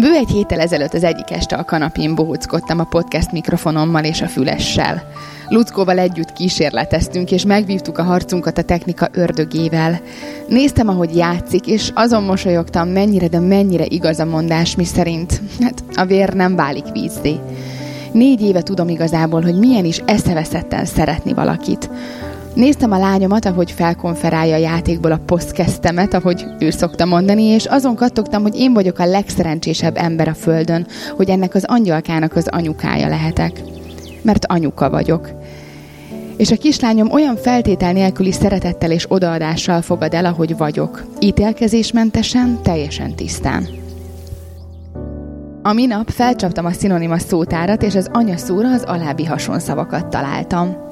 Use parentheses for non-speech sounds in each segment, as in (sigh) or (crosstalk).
Bő egy héttel ezelőtt az egyik este a kanapén bohóckodtam a podcast mikrofonommal és a fülessel. Luckóval együtt kísérleteztünk, és megvívtuk a harcunkat a technika ördögével. Néztem, ahogy játszik, és azon mosolyogtam, mennyire, de mennyire igaz a mondás, mi szerint, hát a vér nem válik vízzé. Négy éve tudom igazából, hogy milyen is eszeveszetten szeretni valakit. Néztem a lányomat, ahogy felkonferálja a játékból a posztkeztemet, ahogy ő szokta mondani, és azon kattogtam, hogy én vagyok a legszerencsésebb ember a földön, hogy ennek az angyalkának az anyukája lehetek. Mert anyuka vagyok. És a kislányom olyan feltétel nélküli szeretettel és odaadással fogad el, ahogy vagyok. Ítélkezésmentesen, teljesen tisztán. A minap felcsaptam a szinonima szótárat, és az anya szóra az alábbi hasonszavakat találtam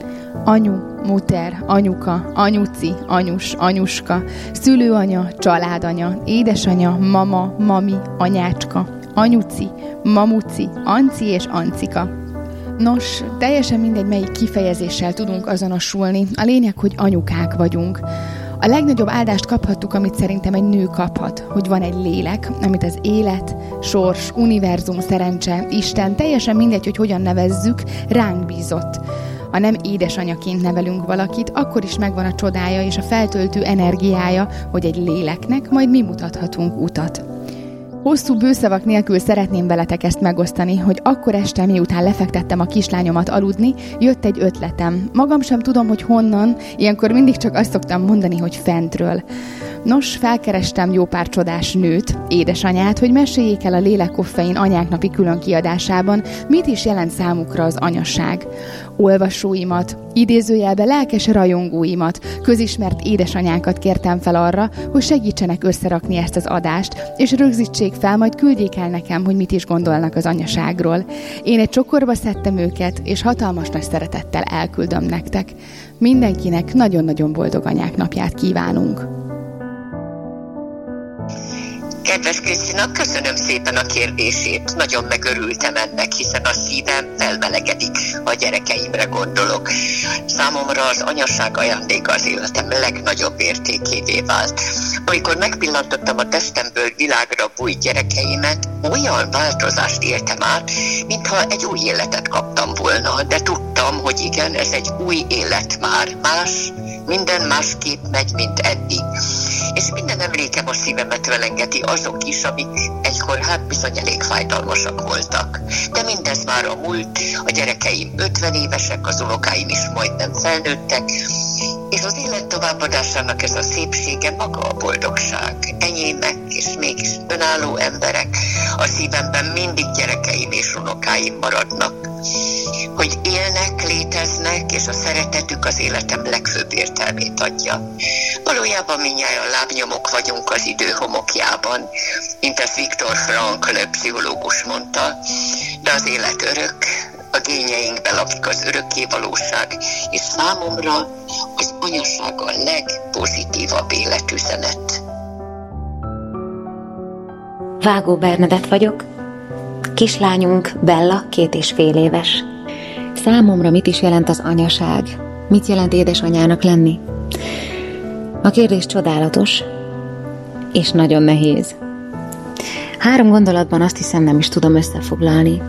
anyu, muter, anyuka, anyuci, anyus, anyuska, szülőanya, családanya, édesanya, mama, mami, anyácska, anyuci, mamuci, anci és ancika. Nos, teljesen mindegy, melyik kifejezéssel tudunk azonosulni. A lényeg, hogy anyukák vagyunk. A legnagyobb áldást kaphattuk, amit szerintem egy nő kaphat, hogy van egy lélek, amit az élet, sors, univerzum, szerencse, Isten, teljesen mindegy, hogy hogyan nevezzük, ránk bízott. Ha nem édesanyaként nevelünk valakit, akkor is megvan a csodája és a feltöltő energiája, hogy egy léleknek majd mi mutathatunk utat. Hosszú bőszavak nélkül szeretném veletek ezt megosztani, hogy akkor este, miután lefektettem a kislányomat aludni, jött egy ötletem. Magam sem tudom, hogy honnan, ilyenkor mindig csak azt szoktam mondani, hogy fentről. Nos, felkerestem jó pár csodás nőt, édesanyát, hogy meséljék el a Lélekkoffein anyáknapi külön kiadásában, mit is jelent számukra az anyaság. Olvasóimat, idézőjelbe lelkes rajongóimat, közismert édesanyákat kértem fel arra, hogy segítsenek összerakni ezt az adást, és rögzítsék fel, majd küldjék el nekem, hogy mit is gondolnak az anyaságról. Én egy csokorba szedtem őket, és hatalmas nagy szeretettel elküldöm nektek. Mindenkinek nagyon-nagyon boldog anyák napját kívánunk! Kedves Krisztina, köszönöm szépen a kérdését. Nagyon megörültem ennek, hiszen a szívem felmelegedik, a gyerekeimre gondolok. Számomra az anyaság ajándéka az életem legnagyobb értékévé vált. Amikor megpillantottam a testemből világra új gyerekeimet, olyan változást éltem át, mintha egy új életet kaptam volna, de tudtam, hogy igen, ez egy új élet már, más, minden másképp megy, mint eddig. És minden emlékem a szívemet velengeti azok is, amik egykor hát bizony elég fájdalmasak voltak. De mindez már a múlt, a gyerekeim 50 évesek, az unokáim is majdnem felnőttek, és az élet továbbadásának ez a szépsége maga a boldogság. Enyémek és mégis önálló emberek, a szívemben mindig gyerekeim és unokáim maradnak hogy élnek, léteznek, és a szeretetük az életem legfőbb értelmét adja. Valójában minnyáján lábnyomok vagyunk az idő homokjában, mint ezt Viktor Frankl, pszichológus mondta, de az élet örök, a gényeinkbe lakik az örökké valóság, és számomra az anyaság a legpozitívabb életüzenet. Vágó Bernadett vagyok, kislányunk Bella két és fél éves. Számomra mit is jelent az anyaság? Mit jelent édesanyának lenni? A kérdés csodálatos, és nagyon nehéz. Három gondolatban azt hiszem nem is tudom összefoglalni.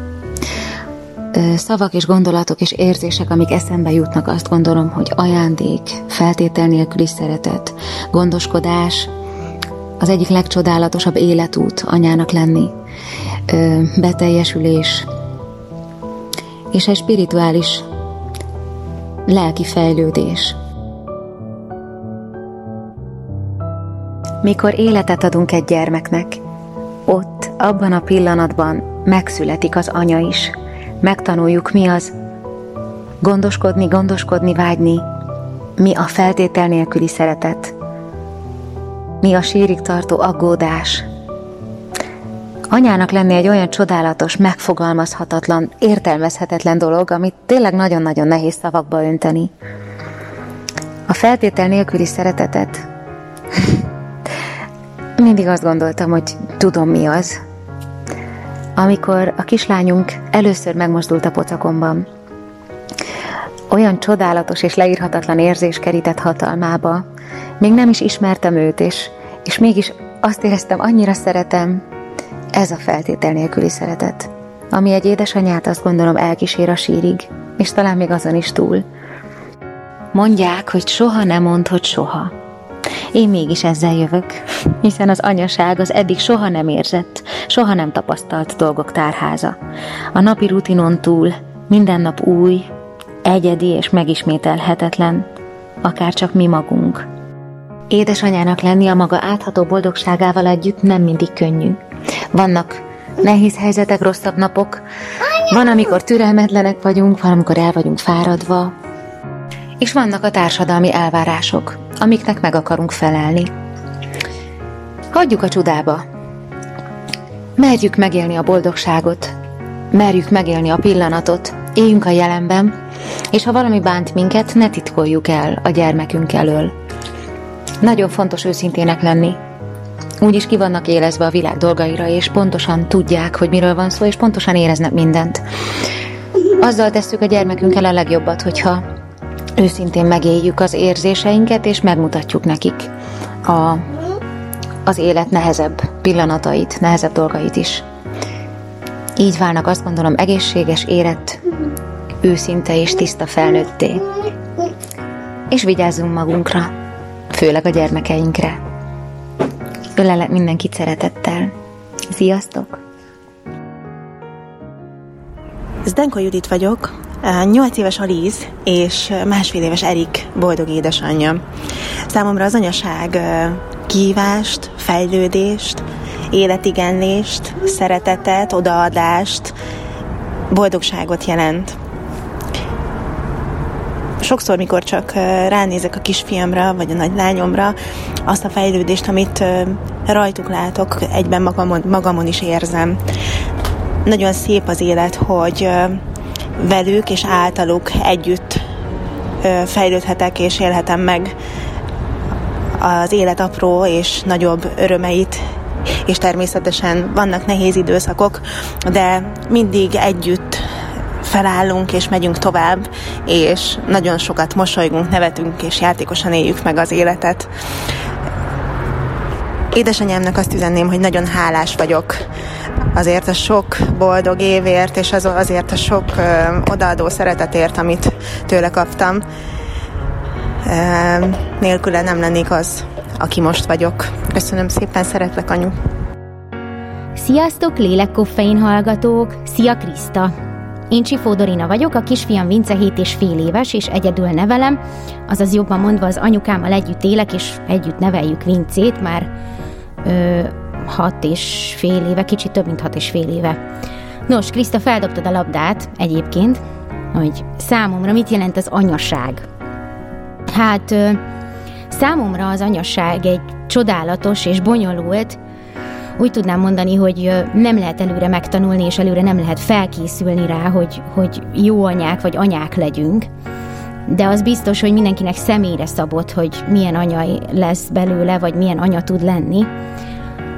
Szavak és gondolatok és érzések, amik eszembe jutnak, azt gondolom, hogy ajándék, feltétel nélküli szeretet, gondoskodás, az egyik legcsodálatosabb életút anyának lenni, beteljesülés, és egy spirituális lelki fejlődés. Mikor életet adunk egy gyermeknek, ott, abban a pillanatban megszületik az anya is. Megtanuljuk, mi az gondoskodni, gondoskodni, vágyni, mi a feltétel nélküli szeretet, mi a sírig tartó aggódás, Anyának lenni egy olyan csodálatos, megfogalmazhatatlan, értelmezhetetlen dolog, amit tényleg nagyon-nagyon nehéz szavakba önteni. A feltétel nélküli szeretetet (laughs) mindig azt gondoltam, hogy tudom mi az. Amikor a kislányunk először megmozdult a pocakomban, olyan csodálatos és leírhatatlan érzés kerített hatalmába, még nem is ismertem őt, és, és mégis azt éreztem, annyira szeretem, Ez a feltétel nélküli szeretet, ami egy édesanyát azt gondolom elkísér a sírig, és talán még azon is túl. Mondják, hogy soha nem mond, hogy soha. Én mégis ezzel jövök, hiszen az anyaság az eddig soha nem érzett, soha nem tapasztalt dolgok tárháza. A napi rutinon túl minden nap új, egyedi és megismételhetetlen, akár csak mi magunk. Édesanyának lenni a maga átható boldogságával együtt nem mindig könnyű. Vannak nehéz helyzetek, rosszabb napok, van, amikor türelmetlenek vagyunk, van, amikor el vagyunk fáradva, és vannak a társadalmi elvárások, amiknek meg akarunk felelni. Hagyjuk a csodába. Merjük megélni a boldogságot, merjük megélni a pillanatot, éljünk a jelenben, és ha valami bánt minket, ne titkoljuk el a gyermekünk elől. Nagyon fontos őszintének lenni. Úgyis ki vannak élezve a világ dolgaira, és pontosan tudják, hogy miről van szó, és pontosan éreznek mindent. Azzal tesszük a gyermekünkkel a legjobbat, hogyha őszintén megéljük az érzéseinket, és megmutatjuk nekik a, az élet nehezebb pillanatait, nehezebb dolgait is. Így válnak azt gondolom egészséges, érett, őszinte és tiszta felnőtté. És vigyázzunk magunkra, főleg a gyermekeinkre. Ölelek mindenkit szeretettel. Sziasztok! Zdenko Judit vagyok, 8 éves Alíz és másfél éves Erik boldog édesanyja. Számomra az anyaság kívást, fejlődést, életigenlést, szeretetet, odaadást, boldogságot jelent. Sokszor, mikor csak ránézek a kisfiamra, vagy a nagylányomra, azt a fejlődést, amit rajtuk látok, egyben magamon, magamon is érzem. Nagyon szép az élet, hogy velük és általuk együtt fejlődhetek és élhetem meg az élet apró és nagyobb örömeit, és természetesen vannak nehéz időszakok, de mindig együtt felállunk és megyünk tovább, és nagyon sokat mosolygunk, nevetünk és játékosan éljük meg az életet. Édesanyámnak azt üzenném, hogy nagyon hálás vagyok azért a sok boldog évért, és az, azért a sok ö, odaadó szeretetért, amit tőle kaptam. Ö, nélküle nem lennék az, aki most vagyok. Köszönöm szépen, szeretlek, anyu! Sziasztok, lélekkoffein hallgatók! Szia, Kriszta! Én Csifó Dorina vagyok, a kisfiam Vince 7 és fél éves, és egyedül nevelem, azaz jobban mondva az anyukámmal együtt élek, és együtt neveljük Vincét, már ö, hat és fél éve, kicsit több, mint hat és fél éve. Nos, Kriszta, feldobtad a labdát egyébként, hogy számomra mit jelent az anyaság. Hát ö, számomra az anyaság egy csodálatos és bonyolult, úgy tudnám mondani, hogy nem lehet előre megtanulni, és előre nem lehet felkészülni rá, hogy, hogy jó anyák vagy anyák legyünk. De az biztos, hogy mindenkinek személyre szabott, hogy milyen anya lesz belőle, vagy milyen anya tud lenni.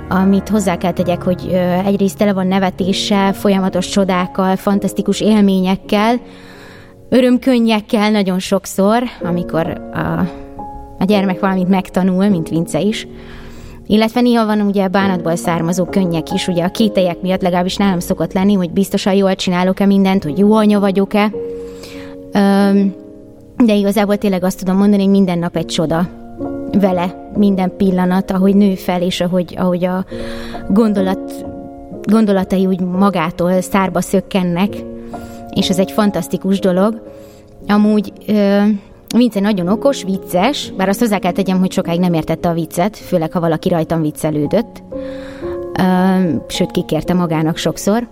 Amit hozzá kell tegyek, hogy egyrészt tele van nevetéssel, folyamatos csodákkal, fantasztikus élményekkel, örömkönnyekkel nagyon sokszor, amikor a, a gyermek valamit megtanul, mint Vince is, illetve néha van ugye bánatból származó könnyek is, ugye a kételyek miatt legalábbis nálam szokott lenni, hogy biztosan jól csinálok-e mindent, hogy jó anya vagyok-e. De igazából tényleg azt tudom mondani, hogy minden nap egy csoda vele, minden pillanat, ahogy nő fel, és ahogy, ahogy a gondolat, gondolatai úgy magától szárba szökkennek, és ez egy fantasztikus dolog. Amúgy Vince nagyon okos, vicces, bár azt hozzá kell tegyem, hogy sokáig nem értette a viccet, főleg ha valaki rajtam viccelődött. Sőt, kikérte magának sokszor.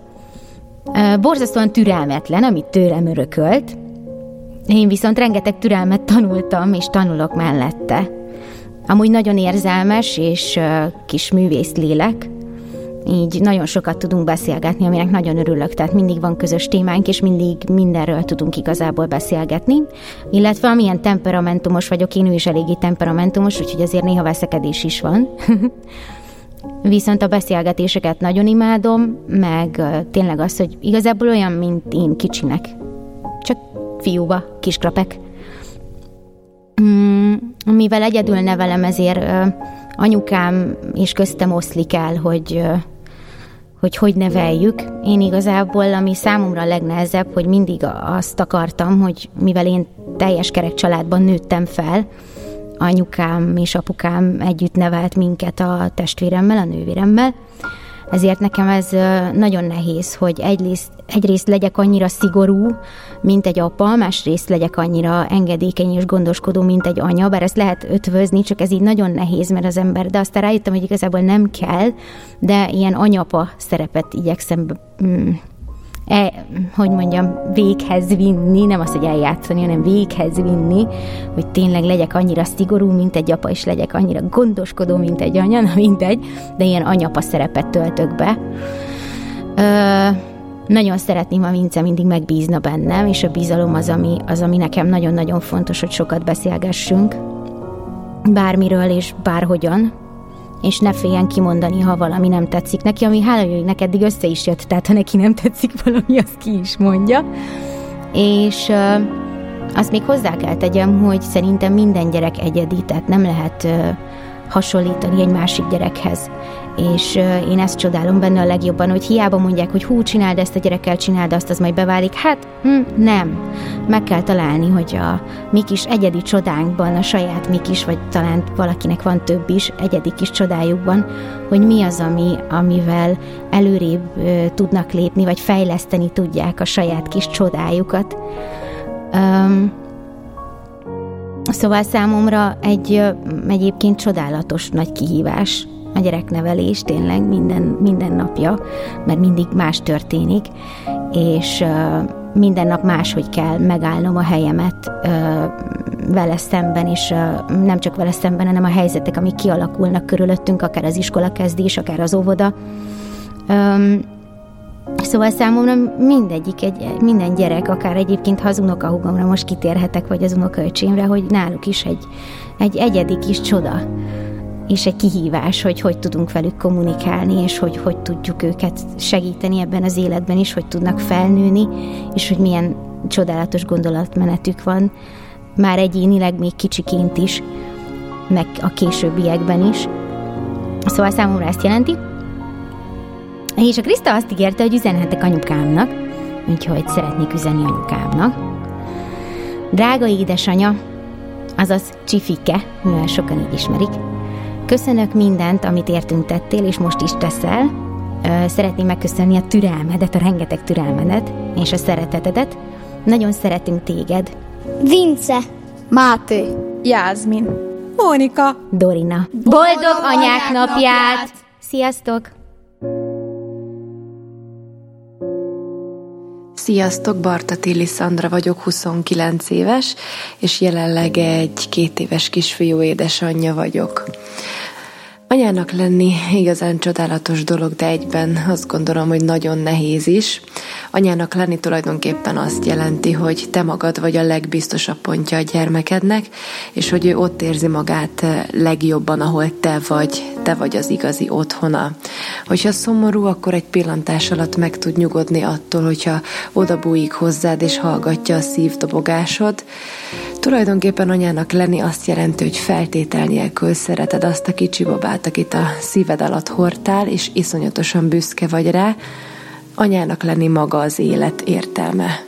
Borzasztóan türelmetlen, amit tőlem örökölt. Én viszont rengeteg türelmet tanultam, és tanulok mellette. Amúgy nagyon érzelmes és kis művész lélek, így nagyon sokat tudunk beszélgetni, aminek nagyon örülök, tehát mindig van közös témánk, és mindig mindenről tudunk igazából beszélgetni, illetve amilyen temperamentumos vagyok, én ő is eléggé temperamentumos, úgyhogy azért néha veszekedés is van. (laughs) Viszont a beszélgetéseket nagyon imádom, meg tényleg az, hogy igazából olyan, mint én kicsinek. Csak fiúba, kiskrapek. Mm, mivel egyedül nevelem, ezért anyukám és köztem oszlik el, hogy hogy hogy neveljük. Én igazából, ami számomra a legnehezebb, hogy mindig azt akartam, hogy mivel én teljes kerek családban nőttem fel, anyukám és apukám együtt nevelt minket a testvéremmel, a nővéremmel, ezért nekem ez nagyon nehéz, hogy egyrészt, egyrészt legyek annyira szigorú, mint egy apa, másrészt legyek annyira engedékeny és gondoskodó, mint egy anya, bár ezt lehet ötvözni, csak ez így nagyon nehéz, mert az ember, de aztán rájöttem, hogy igazából nem kell, de ilyen anyapa szerepet igyekszem mm, e, hogy mondjam, véghez vinni, nem az, hogy eljátszani, hanem véghez vinni, hogy tényleg legyek annyira szigorú, mint egy apa, és legyek annyira gondoskodó, mint egy anya, na mindegy, de ilyen anyapa szerepet töltök be. Ö, nagyon szeretném, ha Vince mindig megbízna bennem, és a bizalom az, ami, az, ami nekem nagyon-nagyon fontos, hogy sokat beszélgessünk, bármiről és bárhogyan, és ne féljen kimondani, ha valami nem tetszik neki, ami hála jöjjnek eddig össze is jött, tehát ha neki nem tetszik valami, az ki is mondja. És uh, azt még hozzá kell tegyem, hogy szerintem minden gyerek egyedi, nem lehet uh, hasonlítani egy másik gyerekhez és én ezt csodálom benne a legjobban, hogy hiába mondják, hogy hú, csináld ezt a gyerekkel, csináld azt, az majd beválik. Hát hm, nem. Meg kell találni, hogy a mi kis egyedi csodánkban, a saját mi kis, vagy talán valakinek van több is, egyedi kis csodájukban, hogy mi az, ami, amivel előrébb tudnak lépni, vagy fejleszteni tudják a saját kis csodájukat. Um, Szóval számomra egy egyébként csodálatos nagy kihívás a gyereknevelés tényleg minden, minden napja, mert mindig más történik, és minden nap máshogy kell megállnom a helyemet vele szemben, és nem csak vele szemben, hanem a helyzetek, amik kialakulnak körülöttünk, akár az iskola kezdés, akár az óvoda. Szóval számomra mindegyik, egy, minden gyerek, akár egyébként ha az unokahúgomra most kitérhetek, vagy az unokaöcsémre, hogy náluk is egy, egy egyedi kis csoda és egy kihívás, hogy hogy tudunk velük kommunikálni, és hogy hogy tudjuk őket segíteni ebben az életben is, hogy tudnak felnőni, és hogy milyen csodálatos gondolatmenetük van, már egyénileg még kicsiként is, meg a későbbiekben is. Szóval számomra ezt jelenti. És a Kriszta azt ígérte, hogy üzenhetek anyukámnak, úgyhogy szeretnék üzenni anyukámnak. Drága édesanya, azaz Csifike, mivel sokan így ismerik, Köszönök mindent, amit értünk tettél, és most is teszel. Szeretném megköszönni a türelmedet, a rengeteg türelmedet, és a szeretetedet. Nagyon szeretünk téged. Vince. Máté. Jászmin. Mónika. Dorina. Boldog, Boldog anyák napját! napját! Sziasztok! Sziasztok, Barta Tilli Szandra vagyok, 29 éves, és jelenleg egy két éves kisfiú édesanyja vagyok. Anyának lenni igazán csodálatos dolog, de egyben azt gondolom, hogy nagyon nehéz is. Anyának lenni tulajdonképpen azt jelenti, hogy te magad vagy a legbiztosabb pontja a gyermekednek, és hogy ő ott érzi magát legjobban, ahol te vagy, te vagy az igazi otthona. Hogyha szomorú, akkor egy pillantás alatt meg tud nyugodni attól, hogyha odabújik hozzád és hallgatja a szívdobogásod. Tulajdonképpen anyának lenni azt jelenti, hogy feltétel nélkül szereted azt a kicsi babát, akit a szíved alatt hordtál, és iszonyatosan büszke vagy rá, anyának lenni maga az élet értelme.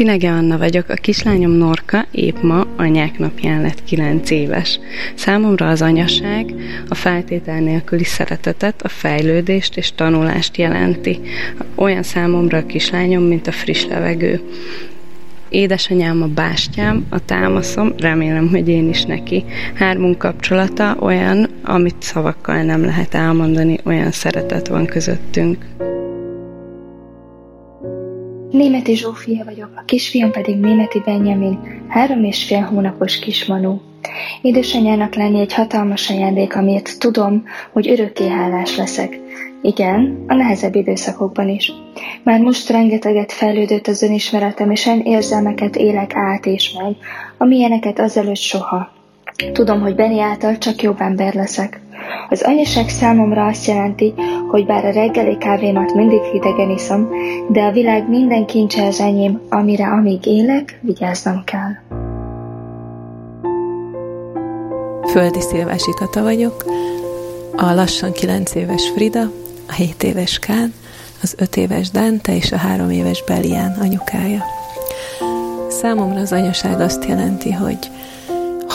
Cinege Anna vagyok, a kislányom Norka épp ma anyák napján lett 9 éves. Számomra az anyaság a feltétel nélküli szeretetet, a fejlődést és tanulást jelenti. Olyan számomra a kislányom, mint a friss levegő. Édesanyám a bástyám, a támaszom, remélem, hogy én is neki. Hármunk kapcsolata olyan, amit szavakkal nem lehet elmondani, olyan szeretet van közöttünk. Németi Zsófia vagyok, a kisfiam pedig Németi Benjamin, három és fél hónapos kismanú. Édesanyának lenni egy hatalmas ajándék, amiért tudom, hogy örökké hálás leszek. Igen, a nehezebb időszakokban is. Már most rengeteget fejlődött az önismeretem, és olyan érzelmeket élek át és meg, amilyeneket azelőtt soha. Tudom, hogy Benny által csak jobb ember leszek. Az anyaság számomra azt jelenti, hogy bár a reggeli kávémat mindig hidegen iszom, de a világ minden kincse az enyém, amire amíg élek, vigyáznom kell. Földi Szilvási Tata vagyok, a lassan 9 éves Frida, a 7 éves Kán, az 5 éves Dante és a 3 éves Belián anyukája. Számomra az anyaság azt jelenti, hogy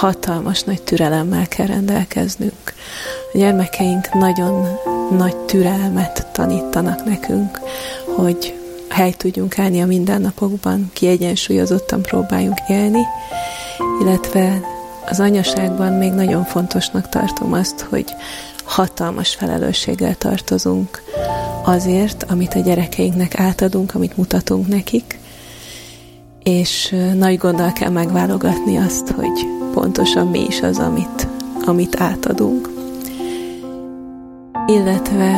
hatalmas nagy türelemmel kell rendelkeznünk. A gyermekeink nagyon nagy türelmet tanítanak nekünk, hogy hely tudjunk állni a mindennapokban, kiegyensúlyozottan próbáljunk élni, illetve az anyaságban még nagyon fontosnak tartom azt, hogy hatalmas felelősséggel tartozunk azért, amit a gyerekeinknek átadunk, amit mutatunk nekik, és nagy gonddal kell megválogatni azt, hogy pontosan mi is az, amit, amit átadunk. Illetve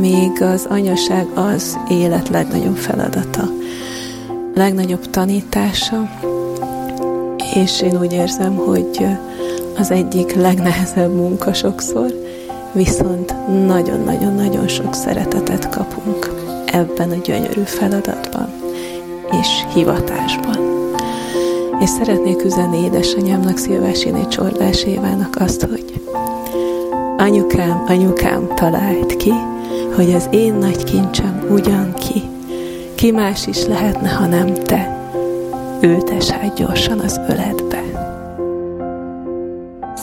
még az anyaság az élet legnagyobb feladata, legnagyobb tanítása, és én úgy érzem, hogy az egyik legnehezebb munka sokszor, viszont nagyon-nagyon-nagyon sok szeretetet kapunk ebben a gyönyörű feladatban és hivatásban. És szeretnék üzenni édesanyámnak, Szilvásiné Csordás Évának azt, hogy anyukám, anyukám talált ki, hogy az én nagy kincsem ugyan ki. Ki más is lehetne, ha nem te. Ültes hát gyorsan az öletbe.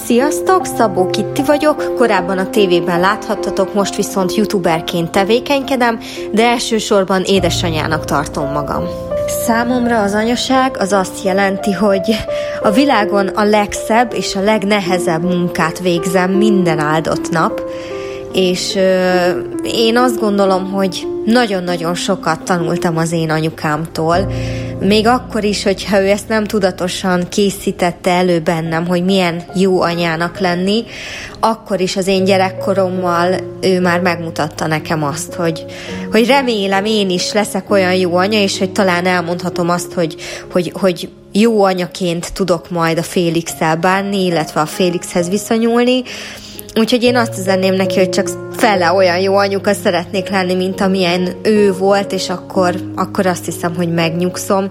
Sziasztok, Szabó Kitti vagyok, korábban a tévében láthattatok, most viszont youtuberként tevékenykedem, de elsősorban édesanyának tartom magam. Számomra az anyaság az azt jelenti, hogy a világon a legszebb és a legnehezebb munkát végzem minden áldott nap, és ö, én azt gondolom, hogy nagyon-nagyon sokat tanultam az én anyukámtól, még akkor is, hogyha ő ezt nem tudatosan készítette elő bennem, hogy milyen jó anyának lenni, akkor is az én gyerekkorommal ő már megmutatta nekem azt, hogy, hogy remélem én is leszek olyan jó anya, és hogy talán elmondhatom azt, hogy, hogy, hogy jó anyaként tudok majd a Félix-el bánni, illetve a Félixhez viszonyulni, Úgyhogy én azt üzenném neki, hogy csak fele olyan jó anyuka szeretnék lenni, mint amilyen ő volt, és akkor, akkor azt hiszem, hogy megnyugszom.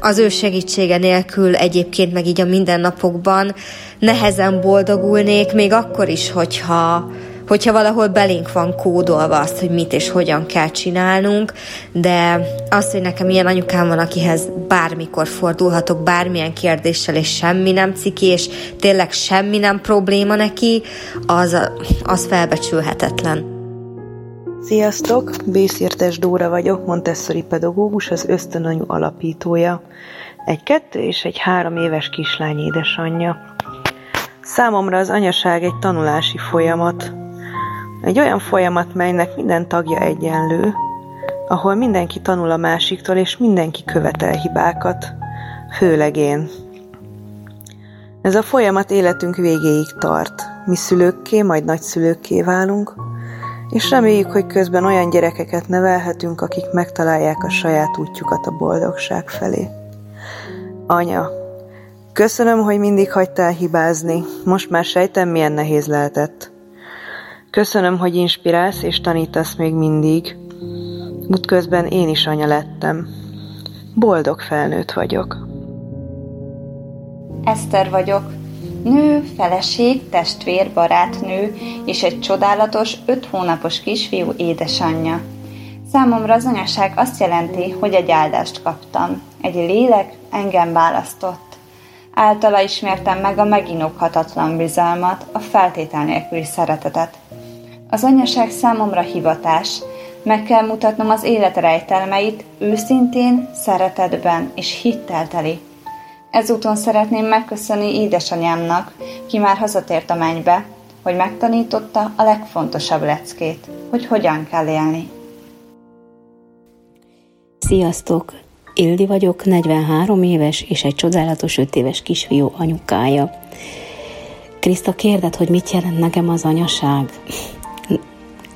Az ő segítsége nélkül egyébként meg így a mindennapokban nehezen boldogulnék, még akkor is, hogyha, hogyha valahol belénk van kódolva azt, hogy mit és hogyan kell csinálnunk, de az, hogy nekem ilyen anyukám van, akihez bármikor fordulhatok bármilyen kérdéssel, és semmi nem ciki, és tényleg semmi nem probléma neki, az, az felbecsülhetetlen. Sziasztok! Bészértes Dóra vagyok, Montessori pedagógus, az ösztönanyu alapítója. Egy kettő és egy három éves kislány édesanyja. Számomra az anyaság egy tanulási folyamat, egy olyan folyamat, melynek minden tagja egyenlő, ahol mindenki tanul a másiktól, és mindenki követel hibákat, főleg én. Ez a folyamat életünk végéig tart. Mi szülőkké, majd nagyszülőkké válunk, és reméljük, hogy közben olyan gyerekeket nevelhetünk, akik megtalálják a saját útjukat a boldogság felé. Anya, köszönöm, hogy mindig hagytál hibázni. Most már sejtem, milyen nehéz lehetett. Köszönöm, hogy inspirálsz és tanítasz még mindig. Útközben én is anya lettem. Boldog felnőtt vagyok. Eszter vagyok. Nő, feleség, testvér, barátnő és egy csodálatos, öt hónapos kisfiú édesanyja. Számomra az anyaság azt jelenti, hogy egy áldást kaptam. Egy lélek engem választott. Általa ismertem meg a meginokhatatlan bizalmat, a feltétel nélküli szeretetet. Az anyaság számomra hivatás, meg kell mutatnom az élet rejtelmeit őszintén, szeretetben és hittelteli. Ezúton szeretném megköszönni édesanyámnak, ki már hazatért a mennybe, hogy megtanította a legfontosabb leckét, hogy hogyan kell élni. Sziasztok! Ildi vagyok, 43 éves és egy csodálatos 5 éves kisfiú anyukája. Kriszta kérded, hogy mit jelent nekem az anyaság?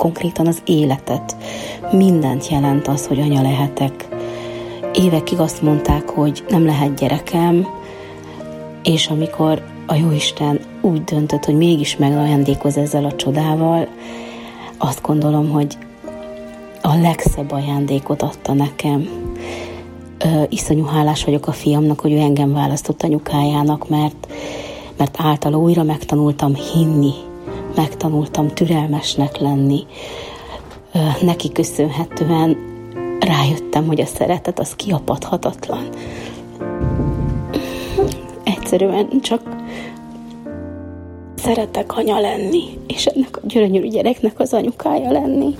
Konkrétan az életet. Mindent jelent az, hogy anya lehetek. Évekig azt mondták, hogy nem lehet gyerekem, és amikor a Jóisten úgy döntött, hogy mégis megajándékoz ezzel a csodával, azt gondolom, hogy a legszebb ajándékot adta nekem. Ö, iszonyú hálás vagyok a fiamnak, hogy ő engem választott anyukájának, mert, mert általa újra megtanultam hinni megtanultam türelmesnek lenni, neki köszönhetően rájöttem, hogy a szeretet az kiapadhatatlan. Egyszerűen csak szeretek anya lenni, és ennek a gyönyörű gyereknek az anyukája lenni.